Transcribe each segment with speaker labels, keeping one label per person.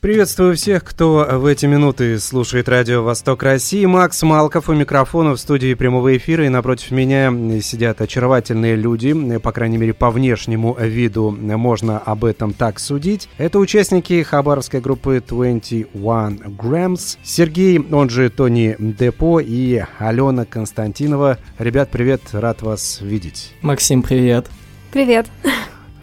Speaker 1: Приветствую всех, кто в эти минуты слушает радио «Восток России». Макс Малков у микрофона в студии прямого эфира. И напротив меня сидят очаровательные люди, по крайней мере, по внешнему виду можно об этом так судить. Это участники хабаровской группы 21 Grams. Сергей, он же Тони Депо и Алена Константинова. Ребят, привет, рад вас видеть.
Speaker 2: Максим, привет.
Speaker 3: Привет.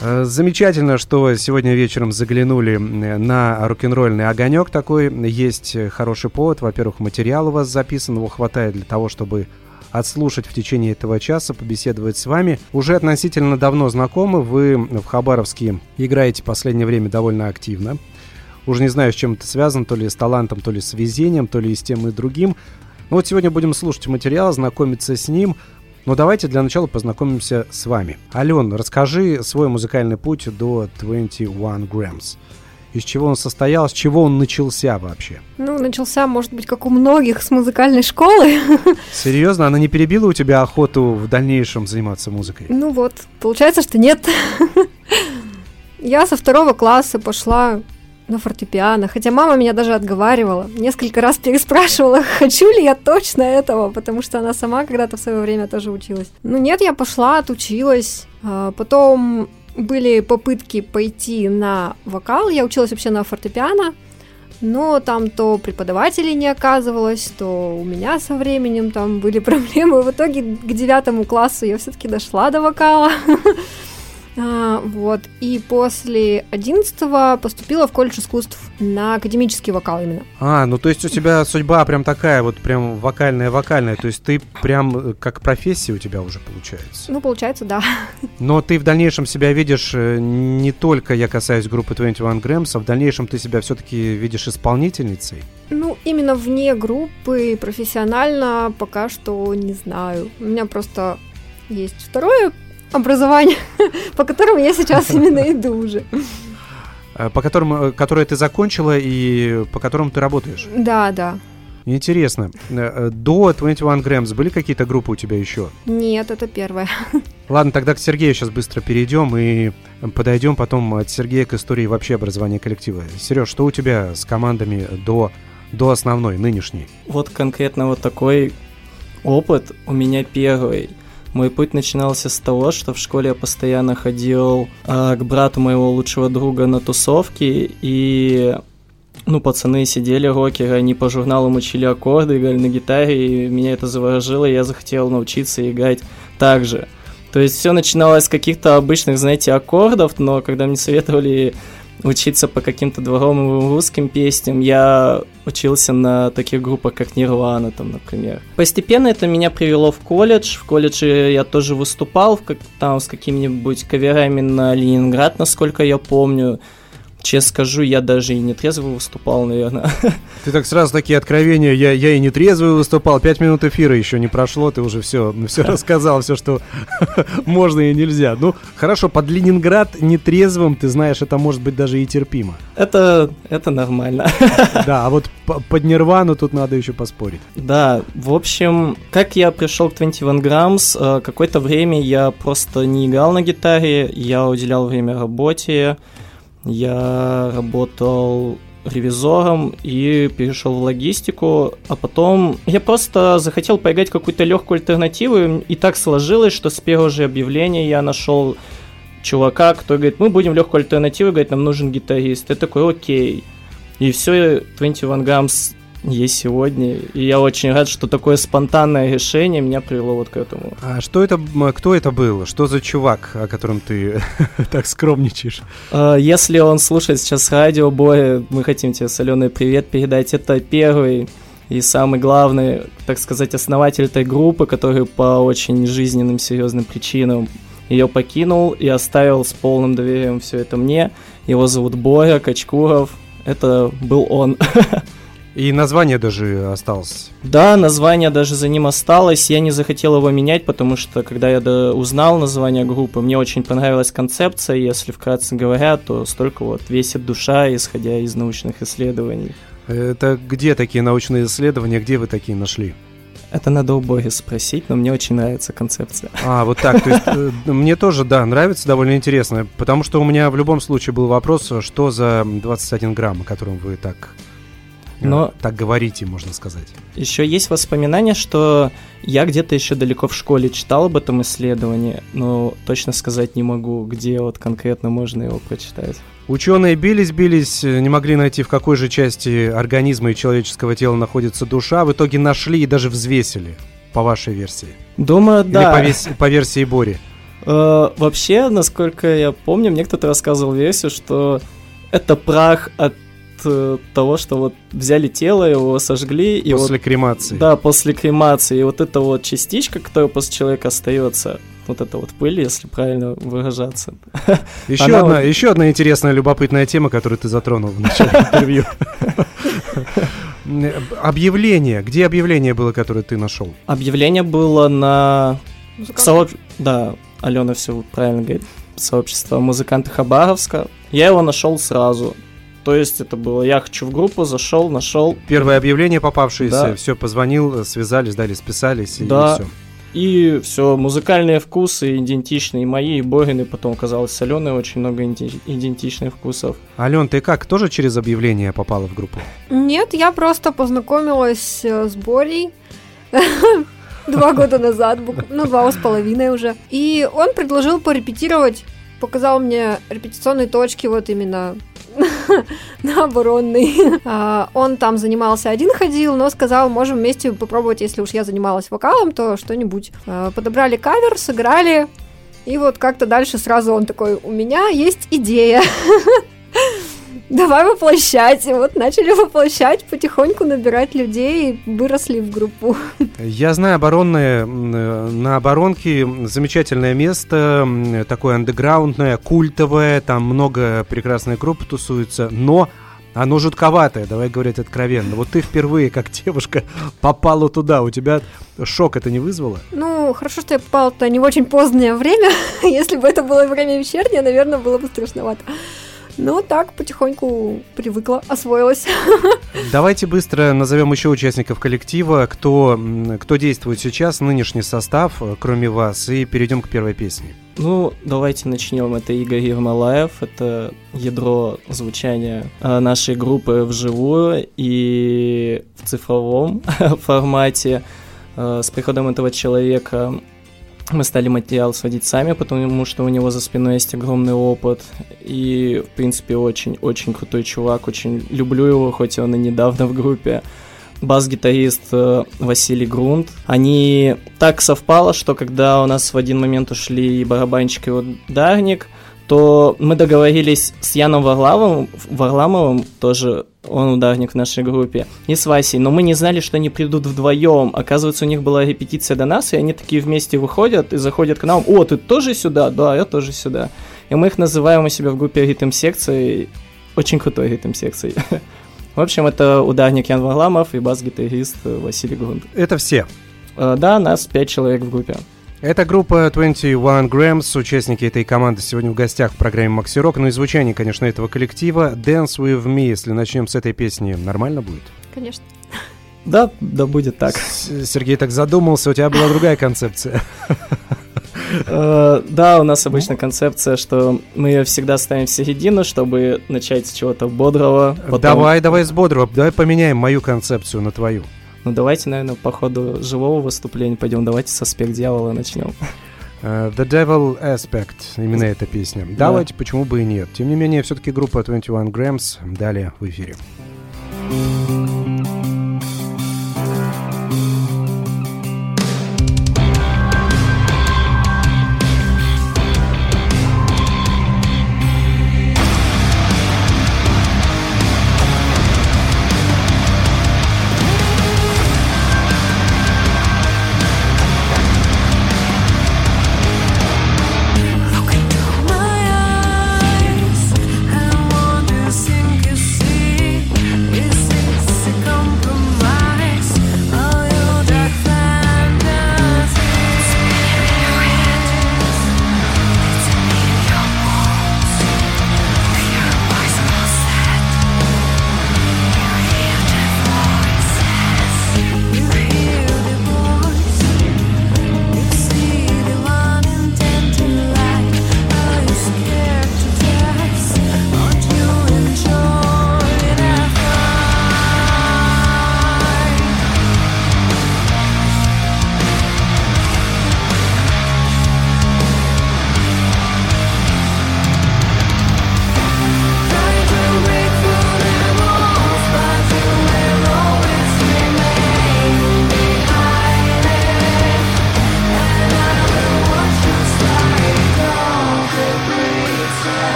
Speaker 1: Э, замечательно, что сегодня вечером заглянули на рок-н-ролльный огонек такой. Есть хороший повод. Во-первых, материал у вас записан, его хватает для того, чтобы отслушать в течение этого часа, побеседовать с вами. Уже относительно давно знакомы, вы в Хабаровске играете в последнее время довольно активно. Уже не знаю, с чем это связано, то ли с талантом, то ли с везением, то ли и с тем и другим. Но вот сегодня будем слушать материал, знакомиться с ним – но давайте для начала познакомимся с вами. Ален, расскажи свой музыкальный путь до 21 Grams. Из чего он состоял, с чего он начался вообще?
Speaker 3: Ну, начался, может быть, как у многих, с музыкальной школы.
Speaker 1: Серьезно? Она не перебила у тебя охоту в дальнейшем заниматься музыкой?
Speaker 3: Ну вот, получается, что нет. Я со второго класса пошла на фортепиано, хотя мама меня даже отговаривала, несколько раз переспрашивала, хочу ли я точно этого, потому что она сама когда-то в свое время тоже училась. Ну нет, я пошла, отучилась, а, потом были попытки пойти на вокал, я училась вообще на фортепиано, но там то преподавателей не оказывалось, то у меня со временем там были проблемы. В итоге к девятому классу я все-таки дошла до вокала. А, вот. И после 11 поступила в колледж искусств на академический вокал именно.
Speaker 1: А, ну то есть у тебя судьба прям такая, вот прям вокальная-вокальная. То есть ты прям э, как профессия у тебя уже получается.
Speaker 3: Ну, получается, да.
Speaker 1: Но ты в дальнейшем себя видишь э, не только, я касаюсь группы 21 Grams, а в дальнейшем ты себя все-таки видишь исполнительницей?
Speaker 3: Ну, именно вне группы, профессионально пока что не знаю. У меня просто есть второе образование, по которому я сейчас именно иду уже.
Speaker 1: Э, по которому, э, которое ты закончила и по которому ты работаешь?
Speaker 3: Да, да.
Speaker 1: Интересно. Э, до 21 Grams были какие-то группы у тебя еще?
Speaker 3: Нет, это первая.
Speaker 1: Ладно, тогда к Сергею сейчас быстро перейдем и подойдем потом от Сергея к истории вообще образования коллектива. Сереж, что у тебя с командами до, до основной, нынешней?
Speaker 2: Вот конкретно вот такой опыт у меня первый – мой путь начинался с того, что в школе я постоянно ходил э, к брату моего лучшего друга на тусовки, и ну, пацаны сидели рокеры, они по журналам учили аккорды, играли на гитаре, и меня это заворожило, и я захотел научиться играть так же. То есть все начиналось с каких-то обычных, знаете, аккордов, но когда мне советовали учиться по каким-то дворовым русским песням. Я учился на таких группах, как Нирвана, там, например. Постепенно это меня привело в колледж. В колледже я тоже выступал как, там с какими-нибудь каверами на Ленинград, насколько я помню. Честно скажу, я даже и не трезвый выступал, наверное.
Speaker 1: Ты так сразу такие откровения, я, я и не трезвый выступал, пять минут эфира еще не прошло, ты уже все, все рассказал, все, что можно и нельзя. Ну, хорошо, под Ленинград нетрезвым, ты знаешь, это может быть даже и терпимо.
Speaker 2: Это, это нормально.
Speaker 1: Да, а вот под Нирвану тут надо еще поспорить.
Speaker 2: Да, в общем, как я пришел к 21 Grams, э, какое-то время я просто не играл на гитаре, я уделял время работе, я работал ревизором и перешел в логистику, а потом я просто захотел поиграть какую-то легкую альтернативу, и так сложилось, что с первого же объявления я нашел чувака, который говорит, мы будем легкую альтернативу играть, нам нужен гитарист. Я такой, окей. И все, 21 Grams есть сегодня. И я очень рад, что такое спонтанное решение меня привело вот к этому.
Speaker 1: А что это, кто это был? Что за чувак, о котором ты так скромничаешь?
Speaker 2: А, если он слушает сейчас радио, Боря, мы хотим тебе соленый привет передать. Это первый и самый главный, так сказать, основатель этой группы, который по очень жизненным, серьезным причинам ее покинул и оставил с полным доверием все это мне. Его зовут Боря Качкуров. Это был он.
Speaker 1: И название даже осталось.
Speaker 2: Да, название даже за ним осталось. Я не захотел его менять, потому что когда я узнал название группы, мне очень понравилась концепция. Если вкратце говоря, то столько вот весит душа, исходя из научных исследований.
Speaker 1: Это где такие научные исследования, где вы такие нашли?
Speaker 2: Это надо у Боги спросить, но мне очень нравится концепция.
Speaker 1: А, вот так. То есть, э, мне тоже, да, нравится, довольно интересно. Потому что у меня в любом случае был вопрос, что за 21 грамм, о котором вы так Но так говорите, можно сказать.
Speaker 2: Еще есть воспоминания, что я где-то еще далеко в школе читал об этом исследовании, но точно сказать не могу, где вот конкретно можно его прочитать.
Speaker 1: Ученые бились-бились, не могли найти, в какой же части организма и человеческого тела находится душа. В итоге нашли и даже взвесили, по вашей версии.
Speaker 2: Думаю,
Speaker 1: Или
Speaker 2: да.
Speaker 1: по, вес... по версии Бори.
Speaker 2: Э, вообще, насколько я помню, мне кто-то рассказывал версию, что это прах от Э, того, что вот взяли тело, его сожгли.
Speaker 1: И после
Speaker 2: вот,
Speaker 1: кремации.
Speaker 2: Да, после кремации. И вот эта вот частичка, которая после человека остается, вот эта вот пыль, если правильно выражаться.
Speaker 1: Еще, одна, вот... еще одна интересная, любопытная тема, которую ты затронул в начале интервью. Объявление. Где объявление было, которое ты нашел?
Speaker 2: Объявление было на... Сооб... Да, Алена все правильно говорит. Сообщество музыканты Хабаровска. Я его нашел сразу. То есть это было, я хочу в группу, зашел, нашел.
Speaker 1: Первое объявление попавшееся, да. все, позвонил, связались, дали, списались,
Speaker 2: да.
Speaker 1: и все.
Speaker 2: И все, музыкальные вкусы идентичные, мои, и Борины, потом оказалось с Аленой очень много идентичных вкусов.
Speaker 1: Ален, ты как, тоже через объявление попала в группу?
Speaker 3: Нет, я просто познакомилась э, с Борей два года назад, ну, два с половиной уже. И он предложил порепетировать, показал мне репетиционные точки вот именно на оборонный. А, он там занимался один ходил, но сказал, можем вместе попробовать, если уж я занималась вокалом, то что-нибудь. А, подобрали кавер, сыграли, и вот как-то дальше сразу он такой, у меня есть идея. давай воплощать. И вот начали воплощать, потихоньку набирать людей и выросли в группу.
Speaker 1: Я знаю оборонное, на оборонке замечательное место, такое андеграундное, культовое, там много прекрасных групп тусуется, но оно жутковатое, давай говорить откровенно. Вот ты впервые, как девушка, попала туда. У тебя шок это не вызвало?
Speaker 3: Ну, хорошо, что я попала-то не в очень позднее время. Если бы это было время вечернее, наверное, было бы страшновато. Но так потихоньку привыкла, освоилась.
Speaker 1: Давайте быстро назовем еще участников коллектива, кто, кто действует сейчас, нынешний состав, э, кроме вас, и перейдем к первой песне.
Speaker 2: Ну, давайте начнем. Это Игорь Ермолаев, это ядро звучания э, нашей группы вживую и в цифровом формате. Э, с приходом этого человека мы стали материал сводить сами, потому что у него за спиной есть огромный опыт. И, в принципе, очень-очень крутой чувак. Очень люблю его, хоть он и недавно в группе. Бас-гитарист э, Василий Грунт. Они так совпало, что когда у нас в один момент ушли и барабанщик, и ударник, то мы договорились с Яном Варламовым, Варламовым, тоже он ударник в нашей группе, и с Васей, но мы не знали, что они придут вдвоем. Оказывается, у них была репетиция до нас, и они такие вместе выходят и заходят к нам. О, ты тоже сюда? Да, я тоже сюда. И мы их называем у себя в группе ритм секции. Очень крутой ритм секции. В общем, это ударник Ян Варламов и бас-гитарист Василий Грунт.
Speaker 1: Это все?
Speaker 2: Э, да, нас пять человек в группе.
Speaker 1: Это группа 21 Grams, участники этой команды сегодня в гостях в программе Макси Рок. Ну и звучание, конечно, этого коллектива Dance With Me, если начнем с этой песни, нормально будет?
Speaker 3: Конечно.
Speaker 2: Да, да будет так.
Speaker 1: Сергей так задумался, у тебя была другая концепция.
Speaker 2: Э, да, у нас обычно концепция, что мы всегда ставим в середину, чтобы начать с чего-то бодрого.
Speaker 1: Давай, давай с бодрого, давай поменяем мою концепцию на твою.
Speaker 2: Ну давайте, наверное, по ходу живого выступления пойдем. Давайте со аспект дьявола начнем.
Speaker 1: Uh, The Devil Aspect, именно эта песня. Да. Давайте, почему бы и нет. Тем не менее, все-таки группа 21 Grams далее в эфире.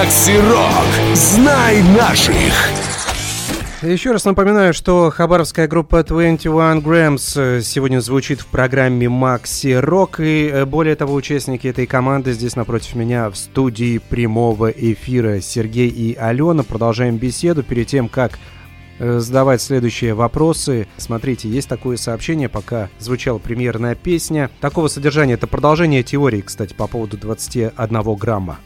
Speaker 4: Макси Рок. Знай наших.
Speaker 1: Еще раз напоминаю, что хабаровская группа 21 Grams сегодня звучит в программе Макси Рок. И э, более того, участники этой команды здесь напротив меня в студии прямого эфира Сергей и Алена. Продолжаем беседу перед тем, как э, задавать следующие вопросы. Смотрите, есть такое сообщение, пока звучала премьерная песня. Такого содержания, это продолжение теории, кстати, по поводу 21 грамма.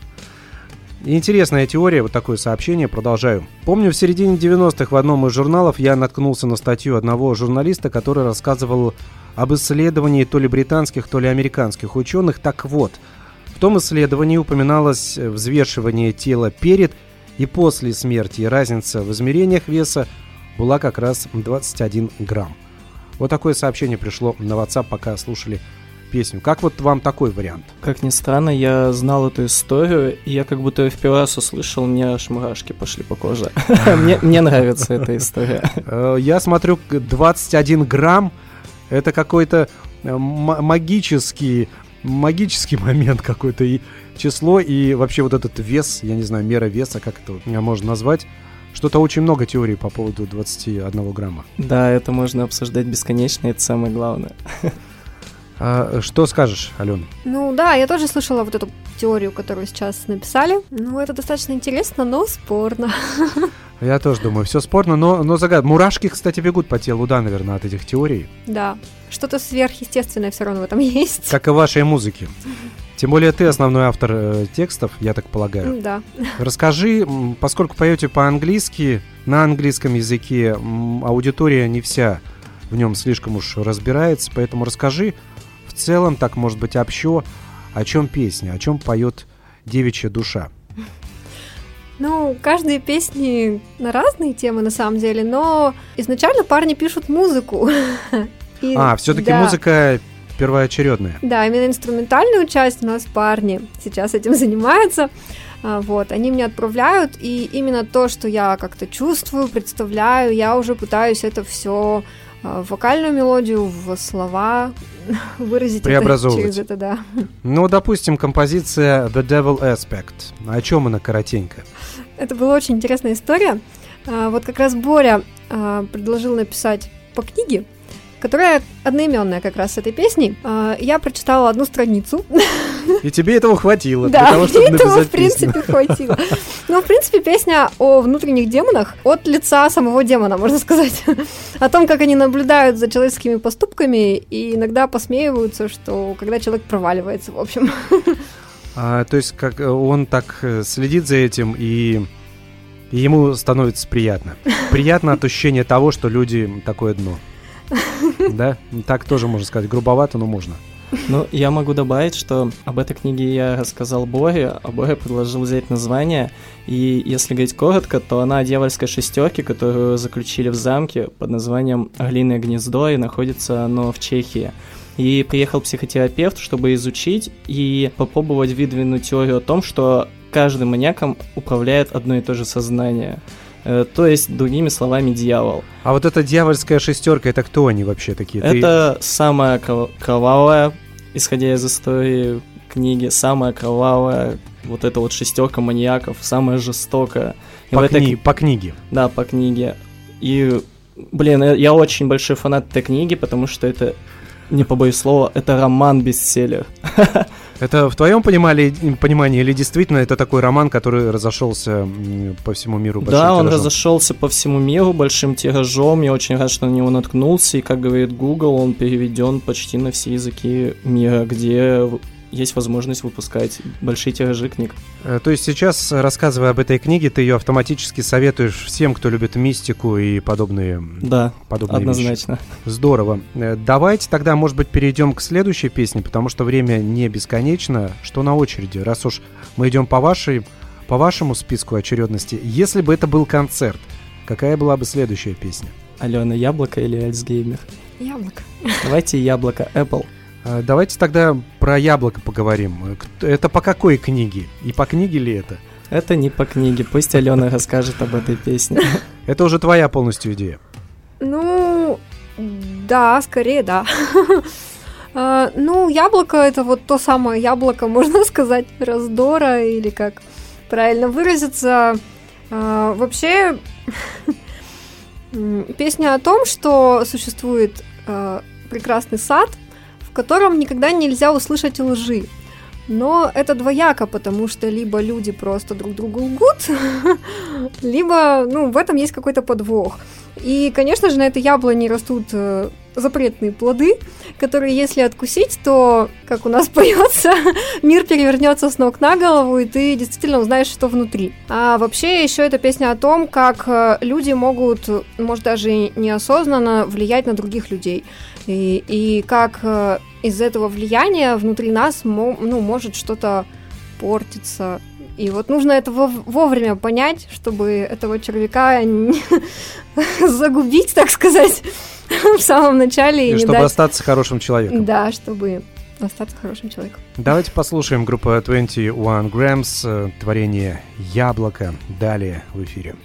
Speaker 1: Интересная теория, вот такое сообщение, продолжаю. Помню, в середине 90-х в одном из журналов я наткнулся на статью одного журналиста, который рассказывал об исследовании то ли британских, то ли американских ученых. Так вот, в том исследовании упоминалось взвешивание тела перед и после смерти, и разница в измерениях веса была как раз 21 грамм. Вот такое сообщение пришло на WhatsApp, пока слушали песню. Как вот вам такой вариант?
Speaker 2: Как ни странно, я знал эту историю, и я как будто ее в первый раз услышал, меня аж мурашки пошли по коже. мне, мне нравится эта история.
Speaker 1: Э, я смотрю, 21 грамм — это какой-то э, магический, магический момент какой-то, и число, и вообще вот этот вес, я не знаю, мера веса, как это можно назвать, что-то очень много теорий по поводу 21 грамма.
Speaker 2: Да, это можно обсуждать бесконечно, это самое главное.
Speaker 1: А что скажешь, Алена?
Speaker 3: Ну да, я тоже слышала вот эту теорию, которую сейчас написали. Ну, это достаточно интересно, но спорно.
Speaker 1: Я тоже думаю, все спорно, но, но загад. Мурашки, кстати, бегут по телу, да, наверное, от этих теорий.
Speaker 3: Да, что-то сверхъестественное все равно в этом есть.
Speaker 1: Как и в вашей музыке. Тем более ты основной автор э, текстов, я так полагаю.
Speaker 3: Да.
Speaker 1: Расскажи, поскольку поете по-английски, на английском языке аудитория не вся в нем слишком уж разбирается, поэтому расскажи, в целом, так может быть общо, о чем песня, о чем поет девичья душа?
Speaker 3: Ну, каждые песни на разные темы, на самом деле, но изначально парни пишут музыку.
Speaker 1: И, а, все-таки да. музыка первоочередная.
Speaker 3: Да, именно инструментальную часть у нас парни сейчас этим занимаются. А, вот, они мне отправляют, и именно то, что я как-то чувствую, представляю, я уже пытаюсь это все в вокальную мелодию, в слова выразить
Speaker 1: Преобразовывать.
Speaker 3: это через это, да.
Speaker 1: Ну, допустим, композиция The Devil Aspect. О чем она коротенько?
Speaker 3: Это была очень интересная история. А, вот как раз Боря а, предложил написать по книге, которая одноименная как раз с этой песней. А, я прочитала одну страницу.
Speaker 1: И тебе этого хватило
Speaker 3: да, для того, чтобы этого, в принципе, песню. хватило. Ну, в принципе, песня о внутренних демонах от лица самого демона, можно сказать. О том, как они наблюдают за человеческими поступками и иногда посмеиваются, что когда человек проваливается, в общем.
Speaker 1: А, то есть, как он так э, следит за этим и и ему становится приятно. Приятно от ощущения того, что люди такое дно. Да? Так тоже можно сказать. Грубовато, но можно.
Speaker 2: Ну, я могу добавить, что об этой книге я рассказал Боре, а Боря предложил взять название, и если говорить коротко, то она о дьявольской шестерке, которую заключили в замке под названием «Орлиное гнездо», и находится оно в Чехии. И приехал психотерапевт, чтобы изучить и попробовать выдвинуть теорию о том, что каждым маньяком управляет одно и то же сознание – то есть, другими словами, дьявол.
Speaker 1: А вот эта дьявольская шестерка, это кто они вообще такие?
Speaker 2: Это Ты... самая кровавая, исходя из истории книги, самая кровавая, вот эта вот шестерка маньяков, самая жестокая.
Speaker 1: по, кни... этой... по книге?
Speaker 2: Да, по книге. И, блин, э, я очень большой фанат этой книги, потому что это, не побоюсь слова, это роман-бестселлер.
Speaker 1: Это в твоем понимании, понимании или действительно это такой роман, который разошелся по всему миру
Speaker 2: большим Да, он разошелся по всему миру большим тиражом. Я очень рад, что на него наткнулся. И, как говорит Google, он переведен почти на все языки мира, где есть возможность выпускать большие тиражи книг.
Speaker 1: Э, то есть сейчас, рассказывая об этой книге, ты ее автоматически советуешь всем, кто любит мистику и подобные
Speaker 2: Да, подобные однозначно.
Speaker 1: Вещи. Здорово. Э, давайте тогда, может быть, перейдем к следующей песне, потому что время не бесконечно. Что на очереди? Раз уж мы идем по вашей, по вашему списку очередности, если бы это был концерт, какая была бы следующая песня?
Speaker 2: Алена, яблоко или Альцгеймер?
Speaker 3: Яблоко.
Speaker 2: Давайте яблоко, Apple.
Speaker 1: А, давайте тогда про яблоко поговорим. Это по какой книге? И по книге ли это?
Speaker 2: Это не по книге. Пусть Алена расскажет об этой песне.
Speaker 1: Это уже твоя полностью идея.
Speaker 3: Ну, да, скорее да. А, ну, яблоко это вот то самое яблоко, можно сказать, раздора или как правильно выразиться. А, вообще, песня о том, что существует прекрасный сад, котором никогда нельзя услышать лжи. Но это двояко, потому что либо люди просто друг другу лгут, либо, ну, в этом есть какой-то подвох. И, конечно же, на этой яблоне растут э, запретные плоды, которые, если откусить, то, как у нас поется, мир перевернется с ног на голову, и ты действительно узнаешь, что внутри. А вообще еще эта песня о том, как э, люди могут, может даже неосознанно влиять на других людей. И, и как э, из этого влияния внутри нас ну, может что-то портиться. И вот нужно это вовремя понять, чтобы этого червяка загубить, так сказать, в самом начале.
Speaker 5: И, и чтобы дать... остаться хорошим человеком.
Speaker 3: Да, чтобы остаться хорошим человеком.
Speaker 5: Давайте послушаем группу 21 Grams, э, творение «Яблоко». Далее в эфире.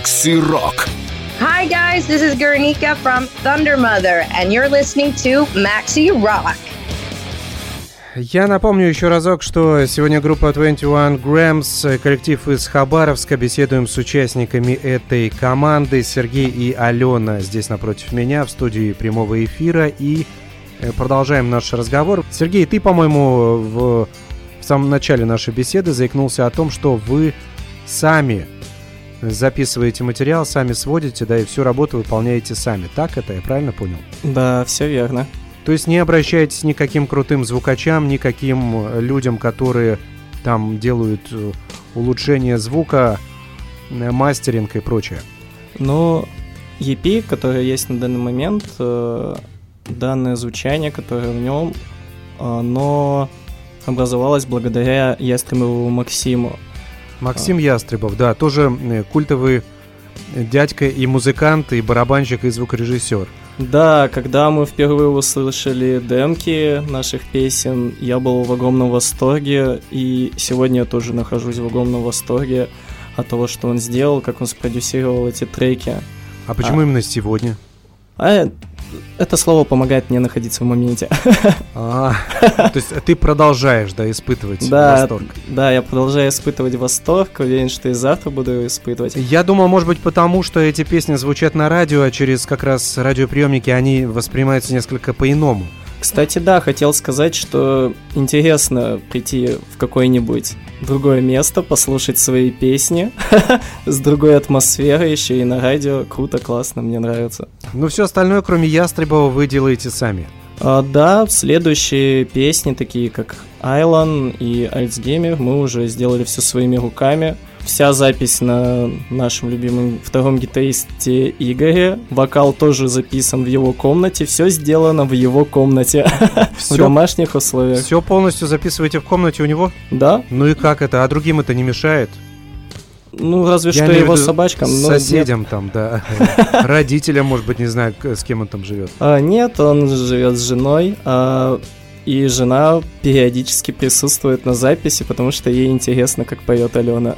Speaker 4: Макси Рок.
Speaker 6: Hi guys, this is Guernica from Thunder Mother, and you're listening to Maxi Rock.
Speaker 1: Я напомню еще разок, что сегодня группа 21 Grams, коллектив из Хабаровска, беседуем с участниками этой команды Сергей и Алена здесь напротив меня в студии прямого эфира и э, продолжаем наш разговор. Сергей, ты, по-моему, в, в самом начале нашей беседы заикнулся о том, что вы сами записываете материал, сами сводите, да, и всю работу выполняете сами. Так это, я правильно понял?
Speaker 2: Да, все верно.
Speaker 1: То есть не обращайтесь ни к каким крутым звукачам, ни к каким э, людям, которые там делают э, улучшение звука, э, мастеринг и прочее.
Speaker 2: Но EP, который есть на данный момент, данное звучание, которое в нем, оно образовалось благодаря Ястребову Максиму.
Speaker 1: Максим Ястребов, да, тоже э, культовый дядька и музыкант, и барабанщик, и звукорежиссер.
Speaker 2: Да, когда мы впервые услышали демки наших песен, я был в огромном восторге, и сегодня я тоже нахожусь в огромном восторге от того, что он сделал, как он спродюсировал эти треки.
Speaker 1: А почему
Speaker 2: А.
Speaker 1: именно сегодня?
Speaker 2: А это слово помогает мне находиться в моменте.
Speaker 1: А, то есть ты продолжаешь, да, испытывать
Speaker 2: Да,
Speaker 1: восторг.
Speaker 2: да, я продолжаю испытывать восторг, уверен, что и завтра буду испытывать.
Speaker 1: Я думал, может быть, потому что эти песни звучат на радио, а через как раз радиоприемники они воспринимаются несколько по-иному.
Speaker 2: Кстати, да, хотел сказать, что интересно прийти в какое-нибудь другое место, послушать свои песни с другой атмосферой, еще и на радио. Круто, классно, мне нравится.
Speaker 1: Ну, все остальное, кроме Ястребова, вы делаете сами.
Speaker 2: А, да, следующие песни, такие как Айлан и Альцгеймер, мы уже сделали все своими руками. Вся запись на нашем любимом втором гитаристе Игоре. Вокал тоже записан в его комнате. Все сделано в его комнате. В
Speaker 1: Всё?
Speaker 2: домашних условиях.
Speaker 1: Все полностью записываете в комнате у него?
Speaker 2: Да,
Speaker 1: Ну и как это? А другим это не мешает?
Speaker 2: ну разве
Speaker 1: Я
Speaker 2: что
Speaker 1: в
Speaker 2: его собачкам. но нет.
Speaker 1: Соседям там, да. Родителям, может быть, не знаю, с кем он там живет.
Speaker 2: А, нет, он живет с женой, а, и жена периодически присутствует на записи, потому что ей интересно, как поет Алена.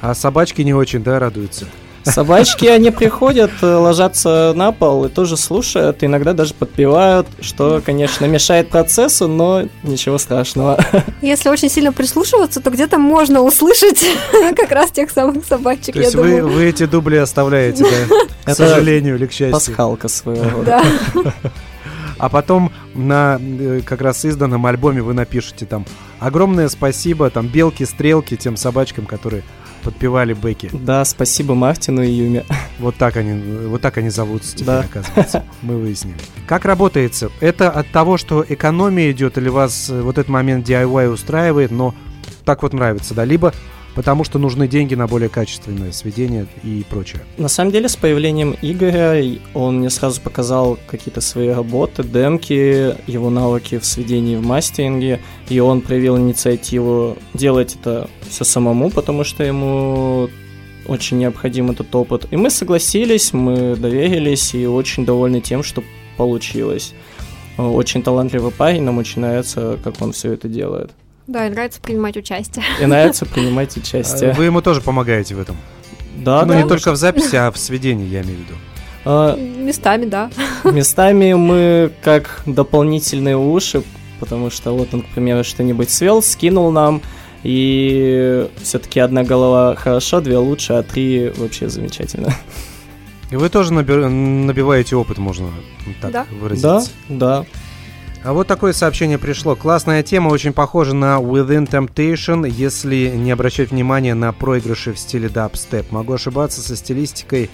Speaker 1: А собачки не очень, да, радуются?
Speaker 2: Собачки, они приходят, э, ложатся на пол и тоже слушают, иногда даже подпевают, что, конечно, мешает процессу, но ничего страшного.
Speaker 3: Если очень сильно прислушиваться, то где-то можно услышать как раз тех самых собачек,
Speaker 1: То
Speaker 3: я
Speaker 1: есть вы,
Speaker 3: думаю.
Speaker 1: вы эти дубли оставляете, да? К сожалению или к счастью.
Speaker 2: Пасхалка своего рода.
Speaker 3: Да.
Speaker 1: А потом на э, как раз изданном альбоме вы напишете там огромное спасибо там белки-стрелки тем собачкам, которые подпевали Бекки.
Speaker 2: Да, спасибо Мартину и Юме.
Speaker 1: Вот так они, вот так они зовутся теперь,
Speaker 2: Да.
Speaker 1: оказывается. Мы выяснили. Как работается? Это от того, что экономия идет, или вас э, вот этот момент DIY устраивает, но так вот нравится, да? Либо потому что нужны деньги на более качественное сведение и прочее.
Speaker 2: На самом деле, с появлением Игоря он мне сразу показал какие-то свои работы, демки, его навыки в сведении в мастеринге, и он проявил инициативу делать это все самому, потому что ему очень необходим этот опыт. И мы согласились, мы доверились и очень довольны тем, что получилось. Очень талантливый парень, нам очень нравится, как он все это делает.
Speaker 3: Да, и нравится принимать участие.
Speaker 2: И нравится принимать
Speaker 1: А
Speaker 2: участие.
Speaker 1: Вы ему тоже помогаете в этом?
Speaker 2: Да,
Speaker 1: ну,
Speaker 2: да.
Speaker 1: не только в записи, а в сведении, я имею в виду.
Speaker 2: А,
Speaker 3: Местами, да.
Speaker 2: Местами мы как дополнительные уши, потому что вот он, к примеру, что-нибудь свел, скинул нам, и все-таки одна голова хорошо, две лучше, а три вообще замечательно.
Speaker 1: И вы тоже наби- набиваете опыт, можно так
Speaker 3: Да.
Speaker 1: выразиться.
Speaker 2: Да, да.
Speaker 1: А вот такое сообщение пришло. Классная тема, очень похожа на Within Temptation, если не обращать внимания на проигрыши в стиле дабстеп. Могу ошибаться со стилистикой.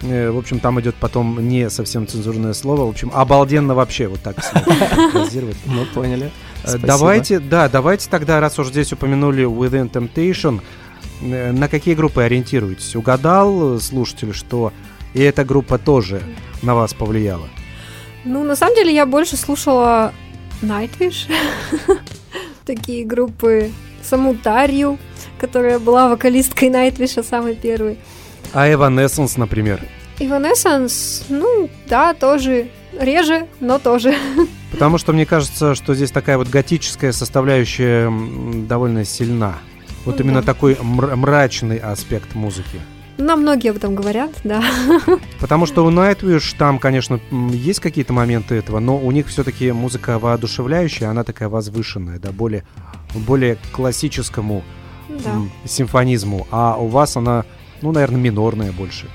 Speaker 1: Э, В общем, там идет потом не совсем цензурное слово. В общем, обалденно вообще, вот так.
Speaker 2: Мы поняли.
Speaker 1: Э. Давайте, да, давайте тогда, раз уж здесь упомянули Within Temptation, э, на какие группы ориентируетесь? Угадал слушатель, что и эта группа тоже на вас повлияла?
Speaker 3: Ну, на самом деле, я больше слушала Nightwish. Такие группы. Саму Тарью, которая была вокалисткой Nightwish, самой первой.
Speaker 1: А Evanescence, например?
Speaker 3: Evanescence, ну, да, тоже реже, но тоже.
Speaker 1: Потому что мне кажется, что здесь такая вот готическая составляющая довольно сильна. Вот
Speaker 3: Ну
Speaker 1: именно
Speaker 3: да.
Speaker 1: такой мр- мрачный аспект музыки.
Speaker 3: Нам многие об этом говорят, да.
Speaker 5: Потому что у Nightwish там, конечно, есть какие-то моменты этого, но у них все-таки музыка воодушевляющая, она такая возвышенная, да, более, более классическому
Speaker 3: Да,
Speaker 5: симфонизму, а у вас она, ну, наверное, минорная больше.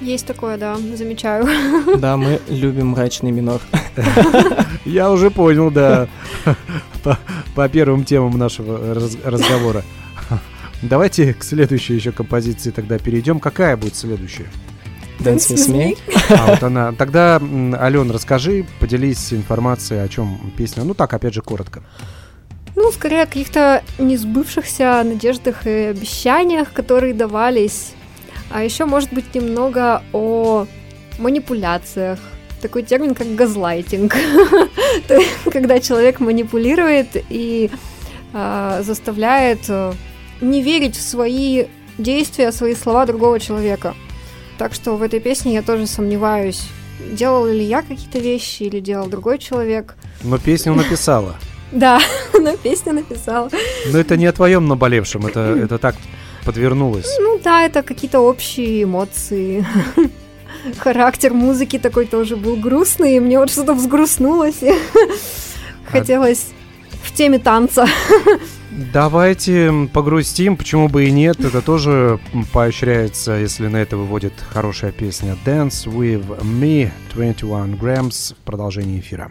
Speaker 3: есть такое, да, замечаю.
Speaker 2: Да, мы любим мрачный минор.
Speaker 5: Я уже понял, да, по, первым темам нашего раз- разговора. Давайте к следующей еще композиции тогда перейдем. Какая будет следующая?
Speaker 2: Dance with me.
Speaker 5: А, вот она. Тогда, Ален, расскажи, поделись информацией, о чем песня. Ну так, опять же, коротко.
Speaker 3: Ну, скорее о каких-то несбывшихся надеждах и обещаниях, которые давались. А еще, может быть, немного о манипуляциях. Такой термин, как газлайтинг. Когда человек манипулирует и а, заставляет э, не верить в свои действия, свои слова другого человека. Так что в этой песне я тоже сомневаюсь, делал ли я какие-то вещи или делал другой человек.
Speaker 5: Но песню написала.
Speaker 3: Да, но песню написала.
Speaker 5: Но это не о твоем наболевшем, это, это так подвернулось.
Speaker 3: Ну да, это какие-то общие эмоции. Характер музыки такой тоже был грустный, и мне вот что-то взгрустнулось. и Хотелось в теме танца.
Speaker 5: Давайте погрустим, почему бы и нет. Это тоже поощряется, если на это выводит хорошая песня Dance with Me 21 Grams в продолжении эфира.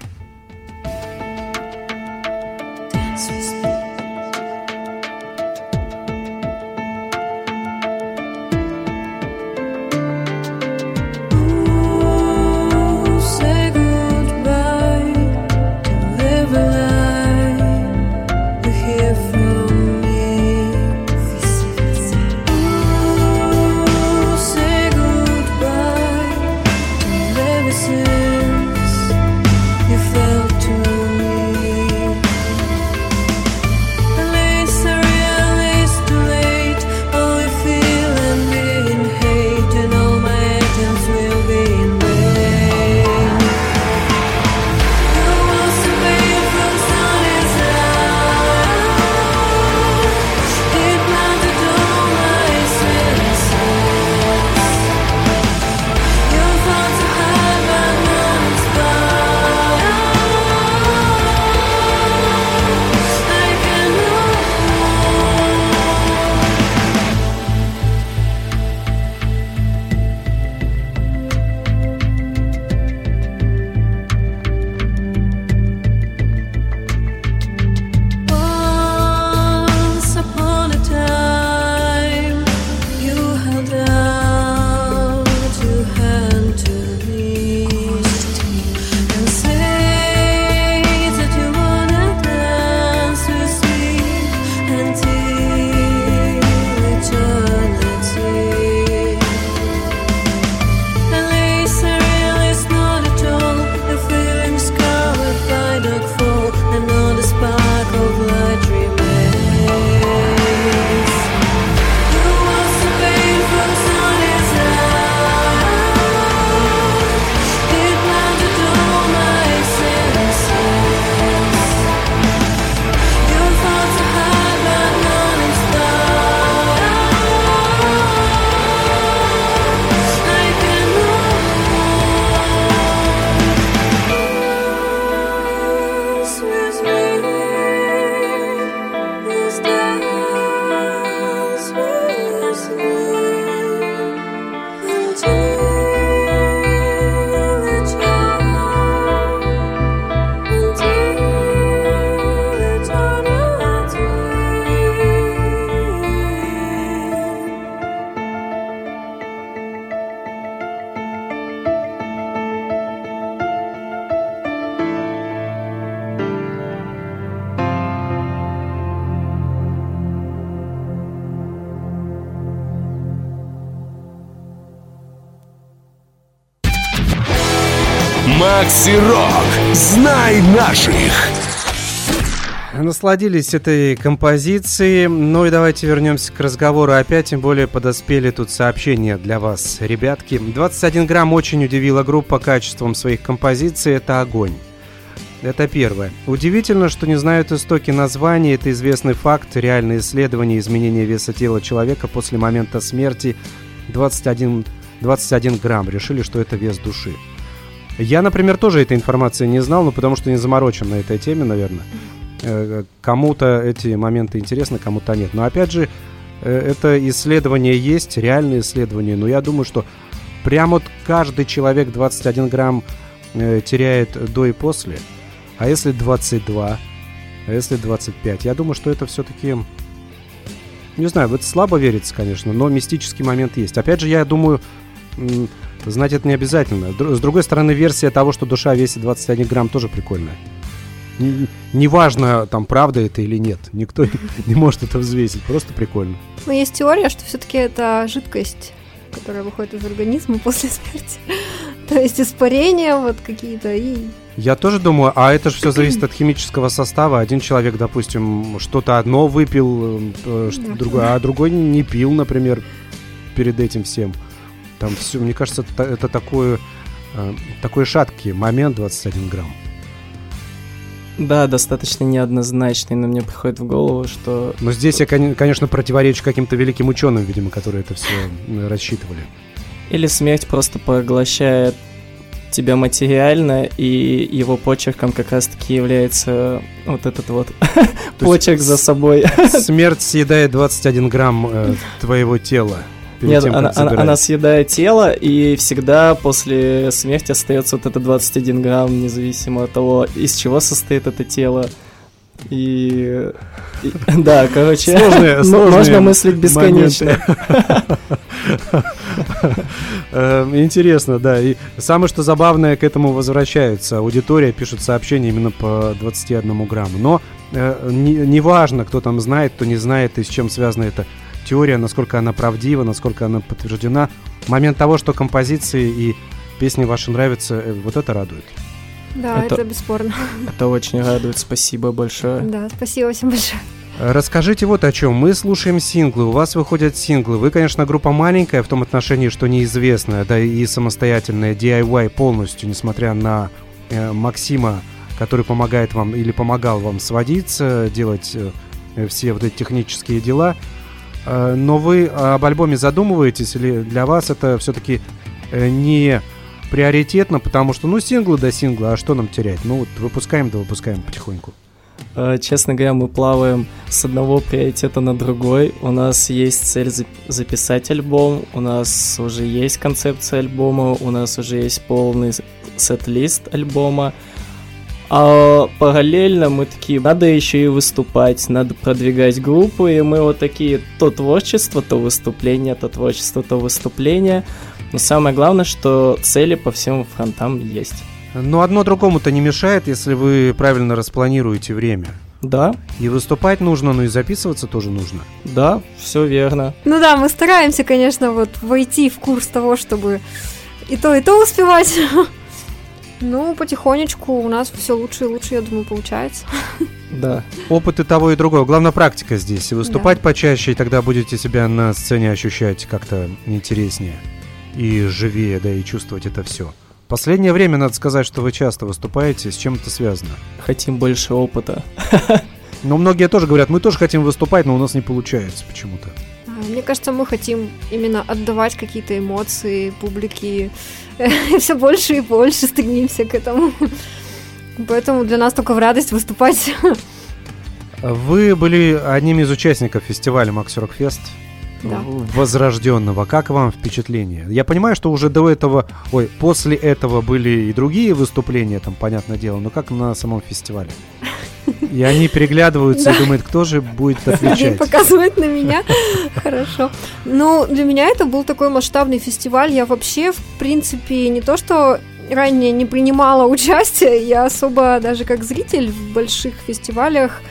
Speaker 4: Макси Рок. Знай наших.
Speaker 5: Насладились этой композицией. Ну и давайте вернемся к разговору опять, тем более подоспели тут сообщения для вас, ребятки. 21 грамм очень удивила группа качеством своих композиций. Это огонь. Это первое. Удивительно, что не знают истоки названия. Это известный факт. Реальные исследования изменения веса тела человека после момента смерти
Speaker 1: 21, 21 грамм. Решили, что это вес души. Я, например, тоже этой информации не знал, но потому что не заморочен на этой теме, наверное. Э, Кому-то эти моменты интересны, кому-то нет. Но опять же, э, это исследование есть, реальные исследования. Но я думаю, что прям вот каждый человек 21 грамм э, теряет до и после. А если 22? А если 25? Я думаю, что это все-таки... Не знаю, в это слабо верится, конечно, но мистический момент есть. Опять же, я думаю, знать это не обязательно. С другой стороны, версия того, что душа весит 21 грамм, тоже прикольная. Неважно, там, правда это или нет. Никто не может это взвесить. Просто прикольно.
Speaker 3: Но есть теория, что все-таки это жидкость, которая выходит из организма после смерти. То есть испарения вот какие-то и...
Speaker 1: Я тоже думаю, а это же все зависит от химического состава. Один человек, допустим, что-то одно выпил, э, ш-
Speaker 3: Да.
Speaker 1: другое, а другой не пил, например, перед этим всем. Там все, мне кажется, это, это такой, э, такой шаткий момент 21 грамм.
Speaker 2: Да, достаточно неоднозначный, но мне приходит в голову, что
Speaker 1: Но здесь я, коне- конечно, противоречу каким-то великим ученым, видимо, которые это все рассчитывали.
Speaker 2: или смерть просто поглощает тебя материально, и его почерком как раз-таки является вот этот вот почерк за собой.
Speaker 1: Смерть съедает 21 грамм э, твоего тела. Перед
Speaker 2: Нет,
Speaker 1: тем, как
Speaker 2: она, она- она съедает тело, и всегда после смерти остается вот это 21 грамм, независимо от того, из чего состоит это тело. И... и- да, короче,
Speaker 1: Сложные- сложные
Speaker 2: можно мыслить бесконечно.
Speaker 1: Э, Интересно, да. И самое что забавное, к этому возвращаются. Аудитория пишет сообщения именно по 21 грамму. Но э, не- неважно, кто там знает, кто не знает, и с чем связана эта теория, насколько она правдива, насколько она подтверждена. Момент того, что композиции и песни ваши нравятся, э, вот это радует.
Speaker 3: Да,
Speaker 2: Это-
Speaker 3: это бесспорно.
Speaker 2: Это очень радует, спасибо большое.
Speaker 3: Да, спасибо всем большое.
Speaker 1: Расскажите вот о чем. Мы слушаем синглы, у вас выходят синглы. Вы, конечно, группа маленькая в том отношении, что неизвестная, да и самостоятельная DIY полностью, несмотря на э, Максима, который помогает вам или помогал вам сводиться, делать э, все вот эти технические дела. Э, но вы об альбоме задумываетесь или для вас это все-таки не приоритетно, потому что, ну, синглы до сингла, а что нам терять? Ну, вот выпускаем, да выпускаем потихоньку.
Speaker 2: Э, Честно говоря, мы плаваем с одного приоритета на другой. У нас есть цель зап- записать альбом, у нас уже есть концепция альбома, у нас уже есть полный сет-лист альбома. А параллельно мы такие, надо еще и выступать, надо продвигать группу, и мы вот такие, то творчество, то выступление, то творчество, то выступление. Но самое главное, что цели по всем фронтам есть.
Speaker 1: Но одно другому-то не мешает, если вы правильно распланируете время.
Speaker 2: Да,
Speaker 1: И выступать нужно, но и записываться тоже нужно.
Speaker 2: да, все верно.
Speaker 3: Ну да, мы стараемся, конечно, вот войти в курс того, чтобы и то, и то успевать. Ну, потихонечку у нас все лучше и лучше, я думаю, получается.
Speaker 2: Да.
Speaker 1: Опыт и того, и другого. Главное, практика здесь. И выступать почаще, и тогда будете себя на сцене ощущать как-то интереснее и живее, да, и чувствовать это все. Последнее время, надо сказать, что вы часто выступаете, с чем это связано.
Speaker 2: Хотим больше опыта.
Speaker 1: Но многие тоже говорят, мы тоже хотим выступать, но у нас не получается почему-то.
Speaker 3: Мне кажется, мы хотим именно отдавать какие-то эмоции публике. Все больше и больше стремимся к этому. Поэтому для нас только в радость выступать.
Speaker 1: Вы были одним из участников фестиваля Макс Рок Фест.
Speaker 3: Да.
Speaker 1: возрожденного. Как вам впечатление? Я понимаю, что уже до этого, ой, после этого были и другие выступления, там, понятное дело, но как на самом фестивале? И они переглядываются и думают, кто же будет отвечать.
Speaker 3: показывает на меня. Хорошо. Ну, для меня это был такой масштабный фестиваль. Я вообще, в принципе, не то что ранее не принимала участие, я особо даже как зритель в больших фестивалях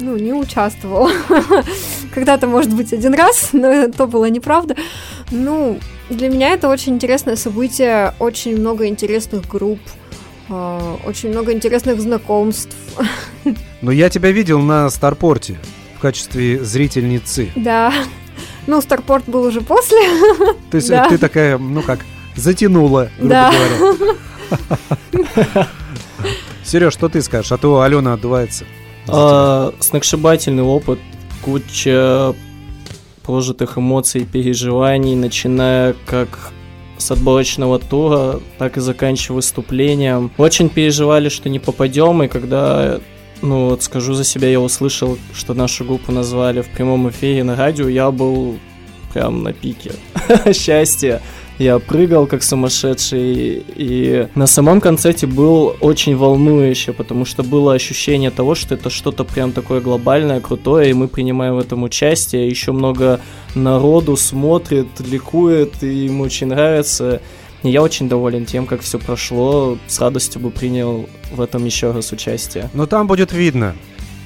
Speaker 3: ну, не участвовала. Когда-то, может быть, один раз, но то было неправда. Ну, для меня это очень интересное событие, очень много интересных групп, э, очень много интересных знакомств.
Speaker 1: Но я тебя видел на Старпорте в качестве зрительницы.
Speaker 3: Да. Ну, Старпорт был уже после.
Speaker 1: То есть
Speaker 3: Да.
Speaker 1: ты такая, ну как, затянула, грубо
Speaker 3: Да.
Speaker 1: говоря. Сереж, что ты скажешь? А то Алена отдувается.
Speaker 2: А, сногсшибательный опыт, куча прожитых эмоций переживаний, начиная как с отборочного тура, так и заканчивая выступлением. Очень переживали, что не попадем, и когда, ну вот скажу за себя, я услышал, что нашу группу назвали в прямом эфире на радио, я был прям на пике счастья. Я прыгал как сумасшедший, и на самом концерте был очень волнующе, потому что было ощущение того, что это что-то прям такое глобальное, крутое, и мы принимаем в этом участие. Еще много народу смотрит, ликует, и ему очень нравится. И я очень доволен тем, как все прошло. С радостью бы принял в этом еще раз участие.
Speaker 1: Но там будет видно.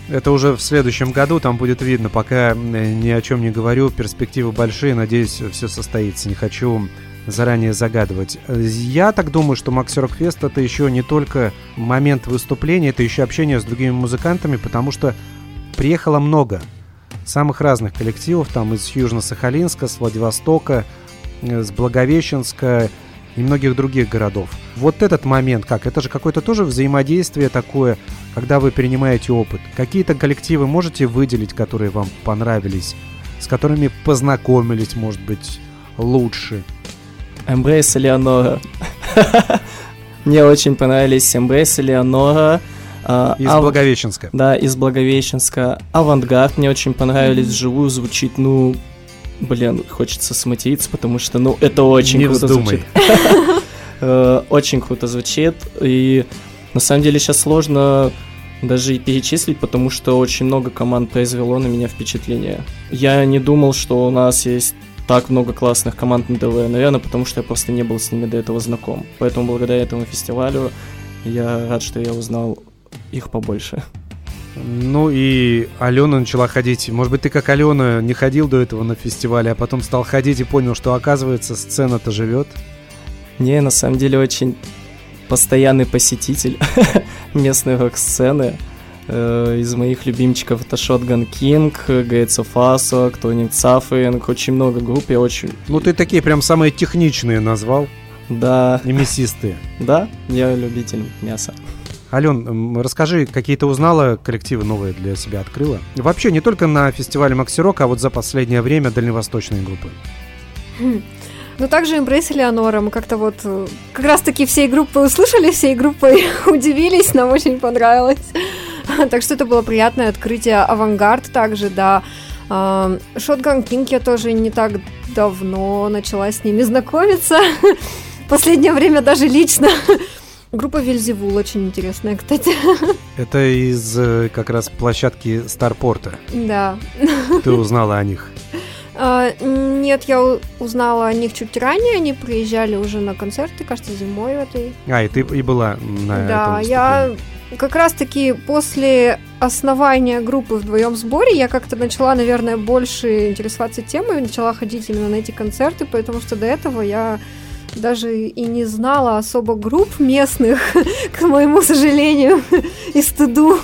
Speaker 1: Это уже в следующем году, там будет видно. Пока э, ни о чем не говорю, перспективы большие, надеюсь, все состоится. Не хочу заранее загадывать. Я так думаю, что Макси Рок Фест это еще не только момент выступления, это еще общение с другими музыкантами, потому что приехало много самых разных коллективов, там из Южно-Сахалинска, с Владивостока, э, с Благовещенска и многих других городов. Вот этот момент как? Это же какое-то тоже взаимодействие такое, когда вы перенимаете опыт. Какие-то коллективы можете выделить, которые вам понравились, с которыми познакомились, может быть, лучше?
Speaker 2: Embrace Элеонора. Мне очень понравились Embrace Элеонора. а,
Speaker 1: Из
Speaker 2: Ав-
Speaker 1: Благовещенска.
Speaker 2: Да, из Благовещенска. Авангард мне очень понравились. Вживую звучит, ну, блин, хочется сматериться, потому что, ну, это очень
Speaker 1: Не
Speaker 2: круто
Speaker 1: вздумай.
Speaker 2: звучит. Э, Очень круто звучит. И на самом деле сейчас сложно даже и перечислить, потому что очень много команд произвело на меня впечатление. Я не думал, что у нас есть так много классных команд на ДВ, наверное, потому что я просто не был с ними до этого знаком. Поэтому благодаря этому фестивалю я рад, что я узнал их побольше.
Speaker 1: Ну и Алена начала ходить. Может быть, ты как Алена не ходил до этого на фестивале, а потом стал ходить и понял, что оказывается сцена-то живет.
Speaker 2: Не, на самом деле очень постоянный посетитель местной рок-сцены. Э, Из моих любимчиков это Shotgun King, Gates of Asok, Tony Suffering, очень много групп, я очень...
Speaker 1: Ну ты такие прям самые техничные назвал,
Speaker 2: Да,
Speaker 1: и мясистые.
Speaker 2: да, я любитель мяса.
Speaker 1: Ален, расскажи, какие ты узнала коллективы новые для себя открыла? Вообще, не только на фестивале Макси Рок, а вот за последнее время дальневосточные группы.
Speaker 3: Ну, также Embrace Элеонора. Мы как-то вот э, как раз-таки всей группы услышали, всей группой удивились, нам очень понравилось. Так что это было приятное открытие. Авангард также, да. А, Shotgun King я тоже не так давно начала с ними знакомиться. Последнее время даже лично. Группа Вильзевул очень интересная, кстати.
Speaker 1: Это из э, как раз площадки Старпорта.
Speaker 3: Да.
Speaker 1: Ты узнала о них.
Speaker 3: А, Нет, я узнала о них чуть ранее. Они приезжали уже на концерты, кажется, зимой в этой
Speaker 1: А, и ты и была на
Speaker 3: Да,
Speaker 1: этом
Speaker 3: я
Speaker 1: выступлении.
Speaker 3: Как раз-таки после основания группы вдвоем сборе я как-то начала, наверное, больше интересоваться темой, начала ходить именно на эти концерты, потому что до этого я даже и не знала особо групп местных, к моему сожалению, и стыду.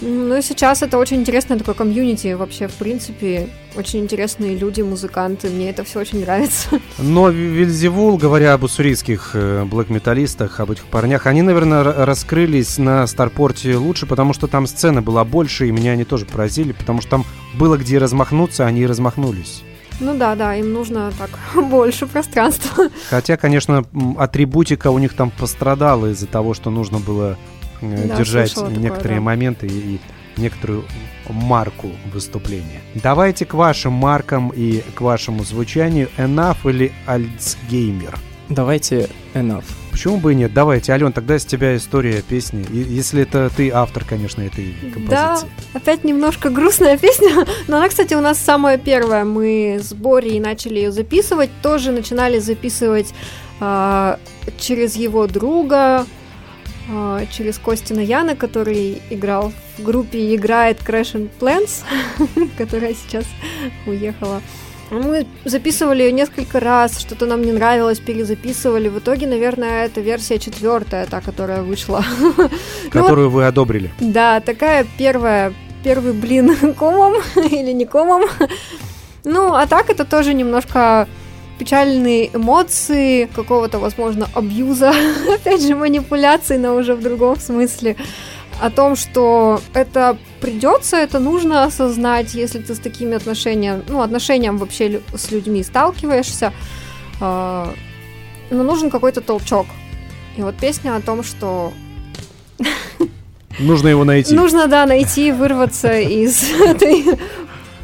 Speaker 3: Ну, сейчас это очень интересное такое комьюнити вообще, в принципе, очень интересные люди, музыканты, мне это все очень нравится.
Speaker 1: Но Вильзевул, говоря об уссурийских э, блэк-металлистах, об этих парнях, они, наверное, раскрылись на Старпорте лучше, потому что там сцена была больше, и меня они тоже поразили, потому что там было где размахнуться, они и размахнулись.
Speaker 3: Ну да, да, им нужно так больше пространства.
Speaker 1: Хотя, конечно, атрибутика у них там пострадала из-за того, что нужно было
Speaker 3: Да,
Speaker 1: держать
Speaker 3: слышала такое,
Speaker 1: некоторые
Speaker 3: да.
Speaker 1: моменты и, некоторую марку выступления. Давайте к вашим маркам и к вашему звучанию. Enough или Альцгеймер?
Speaker 2: Давайте Enough.
Speaker 1: Почему бы и нет? Давайте, Ален, тогда с тебя история песни. И- если это ты автор, конечно, этой композиции.
Speaker 3: Да, опять немножко грустная песня, но она, кстати, у нас самая первая. Мы с Борей начали ее записывать, тоже начинали записывать а, через его друга, через Костина Яна, который играл в группе и играет Crash and Plans, которая сейчас уехала. Мы записывали ее несколько раз, что-то нам не нравилось, перезаписывали. В итоге, наверное, это версия четвертая, та, которая вышла. Ну
Speaker 1: Которую вы одобрили.
Speaker 3: да, такая первая, первый блин комом или не комом. Ну, а так это тоже немножко печальные эмоции, какого-то, возможно, абьюза, опять же, манипуляции но уже в другом смысле о том, что это придется, это нужно осознать, если ты с такими отношениями, ну, отношениям вообще с людьми сталкиваешься, но нужен какой-то толчок. И вот песня о том, что...
Speaker 5: Нужно его найти.
Speaker 3: Нужно, да, найти, вырваться из этой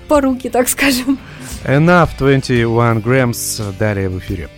Speaker 3: поруки, так скажем.
Speaker 5: Enough 21 Grams далее в эфире.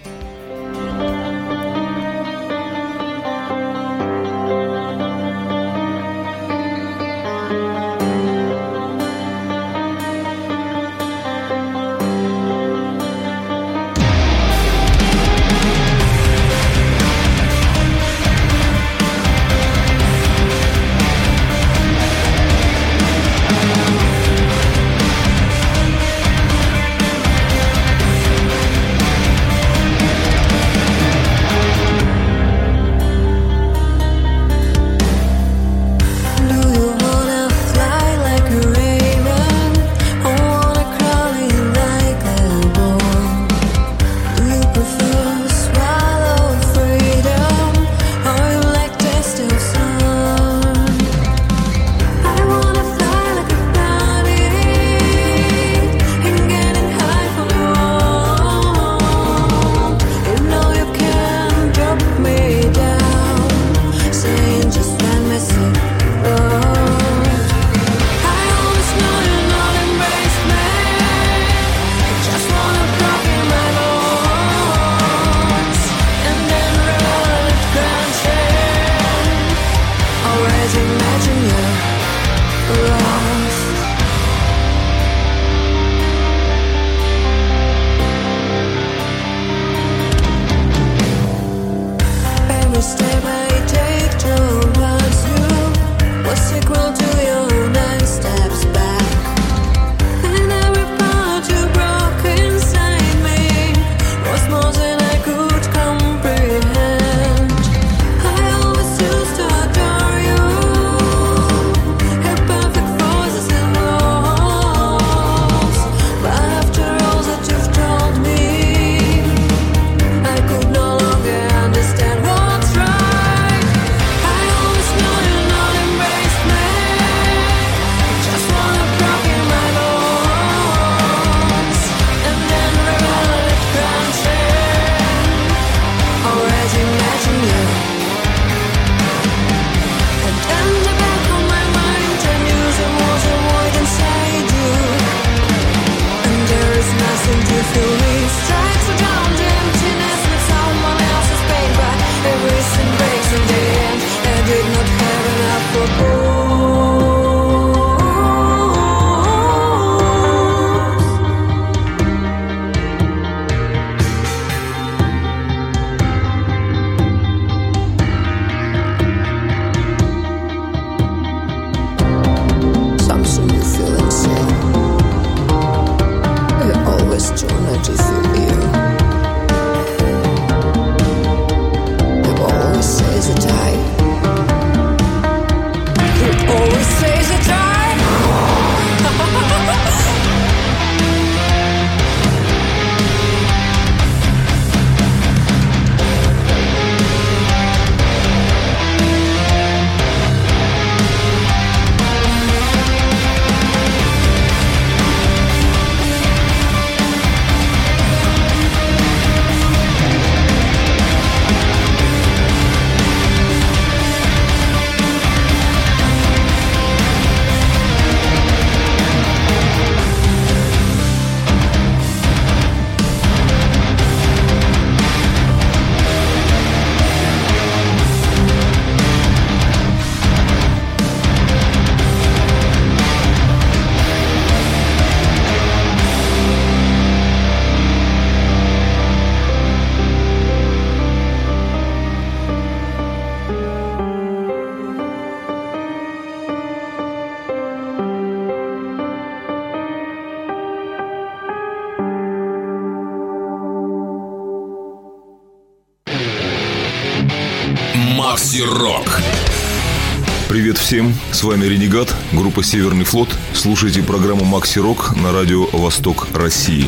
Speaker 4: С вами Ренегат, группа «Северный флот». Слушайте программу «Макси Рок» на радио «Восток России».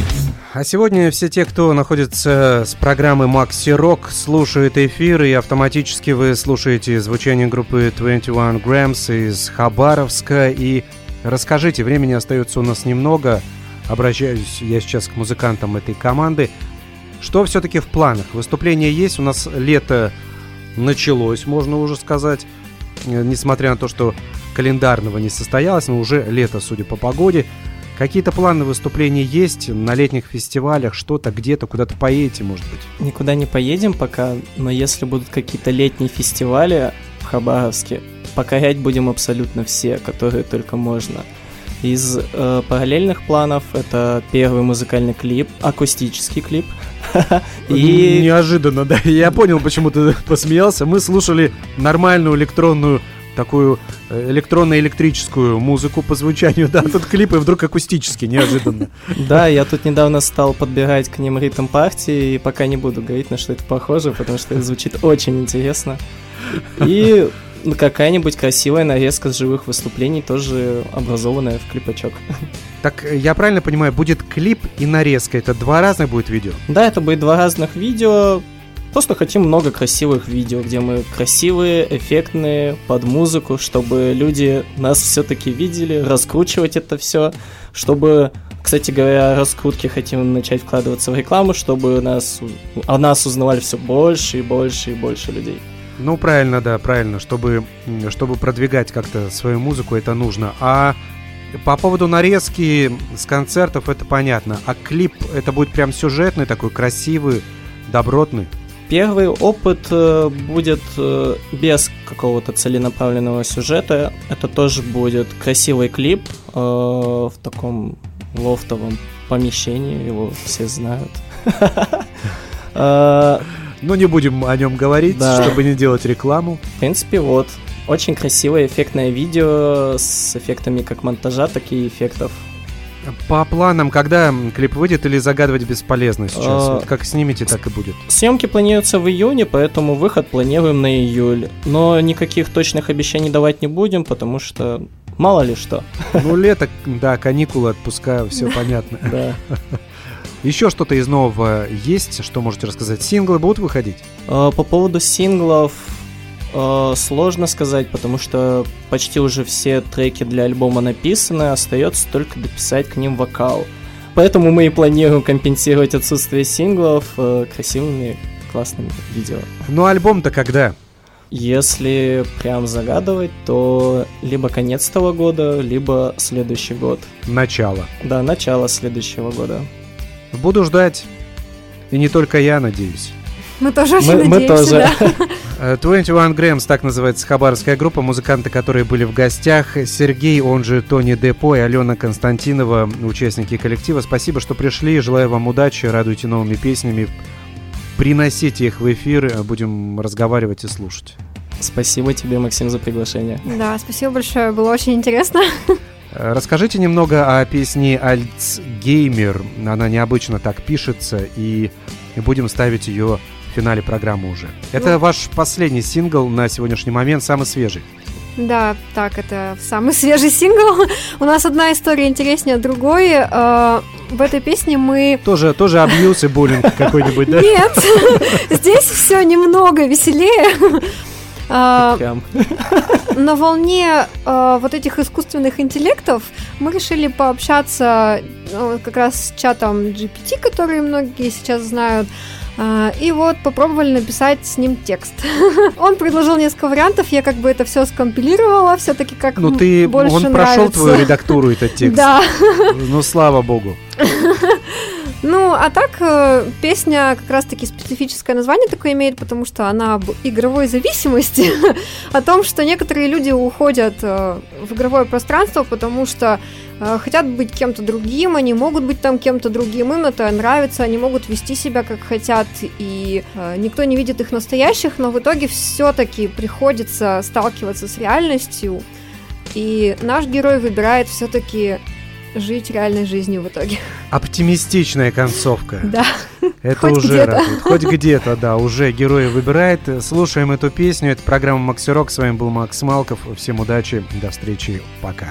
Speaker 1: А сегодня все те, кто находится с программы Макси Рок, слушают эфир, и автоматически вы слушаете звучание группы 21 Grams из Хабаровска. И расскажите, времени остается у нас немного. Обращаюсь я сейчас к музыкантам этой команды. Что все-таки в планах? Выступление есть, у нас лето началось, можно уже сказать. Несмотря на то, что календарного не состоялось, но уже лето, судя по погоде. Какие-то планы выступлений есть на летних фестивалях, что-то где-то, куда-то поедете, может быть?
Speaker 2: Никуда не поедем пока, но если будут какие-то летние фестивали в Хабаровске, покорять будем абсолютно все, которые только можно. Из э, параллельных планов это первый музыкальный клип, акустический клип. И
Speaker 1: Неожиданно, да. Я понял, почему ты посмеялся. Мы слушали нормальную электронную такую э, электронно-электрическую музыку по звучанию, да, тут клип и вдруг акустический, неожиданно.
Speaker 2: да, я тут недавно стал подбирать к ним ритм партии, и пока не буду говорить, на что это похоже, потому что это звучит очень интересно. И ну, какая-нибудь красивая нарезка с живых выступлений, тоже образованная в клипачок.
Speaker 1: Так, э, я правильно понимаю, будет клип и нарезка, это два разных будет видео?
Speaker 2: Да, это будет два разных видео. Просто хотим много красивых видео, где мы красивые, эффектные, под музыку, чтобы люди нас все-таки видели, раскручивать это все, чтобы, кстати говоря, о раскрутке хотим начать вкладываться в рекламу, чтобы нас, о нас узнавали все больше и больше и больше людей.
Speaker 1: Ну, правильно, да, правильно. Чтобы, чтобы продвигать как-то свою музыку, это нужно. А по поводу нарезки с концертов, это понятно. А клип, это будет прям сюжетный такой, красивый, добротный?
Speaker 2: Первый опыт э, будет э, без какого-то целенаправленного сюжета. Это тоже будет красивый клип э, в таком лофтовом помещении, его все знают.
Speaker 1: Ну, не будем о нем говорить,
Speaker 2: Да.
Speaker 1: чтобы не делать рекламу.
Speaker 2: В принципе, вот. Очень красивое, эффектное видео с эффектами как монтажа, так и эффектов.
Speaker 1: По планам, когда клип выйдет или загадывать бесполезно сейчас?
Speaker 2: А,
Speaker 1: Вот как снимете, так и будет.
Speaker 2: Съемки планируются в июне, поэтому выход планируем на июль. Но никаких точных обещаний давать не будем, потому что мало ли что.
Speaker 1: Ну, лето, да, каникулы, отпуска, все понятно.
Speaker 2: Да.
Speaker 1: Еще что-то из нового есть, что можете рассказать? Синглы будут выходить?
Speaker 2: Э, По поводу синглов э, сложно сказать, потому что почти уже все треки для альбома написаны, остается только дописать к ним вокал. Поэтому мы и планируем компенсировать отсутствие синглов э, красивыми классными видео.
Speaker 1: Ну, альбом-то когда?
Speaker 2: Если прям загадывать, то либо конец того года, либо следующий год.
Speaker 1: Начало.
Speaker 2: Да, начало следующего года.
Speaker 1: Буду ждать. И не только я, надеюсь.
Speaker 3: Мы тоже очень
Speaker 2: Мы- мы
Speaker 3: надеемся,
Speaker 2: тоже.
Speaker 3: да.
Speaker 1: Э, 21 Grams, так называется хабаровская группа, музыканты, которые были в гостях. Сергей, он же Тони Депо и Алена Константинова, участники коллектива. Спасибо, что пришли. Желаю вам удачи, радуйте новыми песнями. Приносите их в эфир, э, будем разговаривать и слушать.
Speaker 2: Спасибо тебе, Максим, за приглашение.
Speaker 3: Да, спасибо большое, было очень интересно.
Speaker 1: Э, Расскажите немного о песне «Альцгеймер». Она необычно так пишется, и будем ставить ее в финале программы уже. Это
Speaker 3: Ну.
Speaker 1: ваш последний сингл на сегодняшний момент, самый свежий.
Speaker 3: Да, так, это самый свежий сингл. У нас одна история интереснее другой. Э, В этой песне мы...
Speaker 1: Тоже, тоже абьюз и буллинг какой-нибудь, да?
Speaker 3: Нет, здесь все немного веселее.
Speaker 2: Прям.
Speaker 3: на волне э, вот этих искусственных интеллектов мы решили пообщаться э, как раз с чатом GPT, который многие сейчас знают. А, И вот попробовали написать с ним текст. Он предложил несколько вариантов, я как бы это все скомпилировала, все-таки как
Speaker 1: Ну ты,
Speaker 3: больше
Speaker 1: он
Speaker 3: нравится.
Speaker 1: прошел твою редактуру, этот текст.
Speaker 3: Да.
Speaker 1: Ну слава богу.
Speaker 3: Ну, а так, э, песня как раз-таки специфическое название такое имеет, потому что она об игровой зависимости, о том, что некоторые люди уходят э, в игровое пространство, потому что э, хотят быть кем-то другим, они могут быть там кем-то другим, им это нравится, они могут вести себя как хотят, и никто не видит их настоящих, но в итоге все-таки приходится сталкиваться с реальностью, и наш герой выбирает все-таки жить реальной жизнью в итоге.
Speaker 1: Оптимистичная концовка.
Speaker 3: Да.
Speaker 1: Это
Speaker 3: Хоть
Speaker 1: уже
Speaker 3: где-то.
Speaker 1: радует. Хоть где-то, да, уже герои выбирает. Слушаем эту песню. Это программа Макси Рок. С вами был Макс Малков. Всем удачи. До встречи. Пока.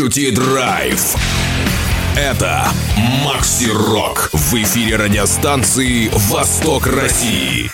Speaker 4: Ощути драйв. Это Макси Рок в эфире радиостанции «Восток России».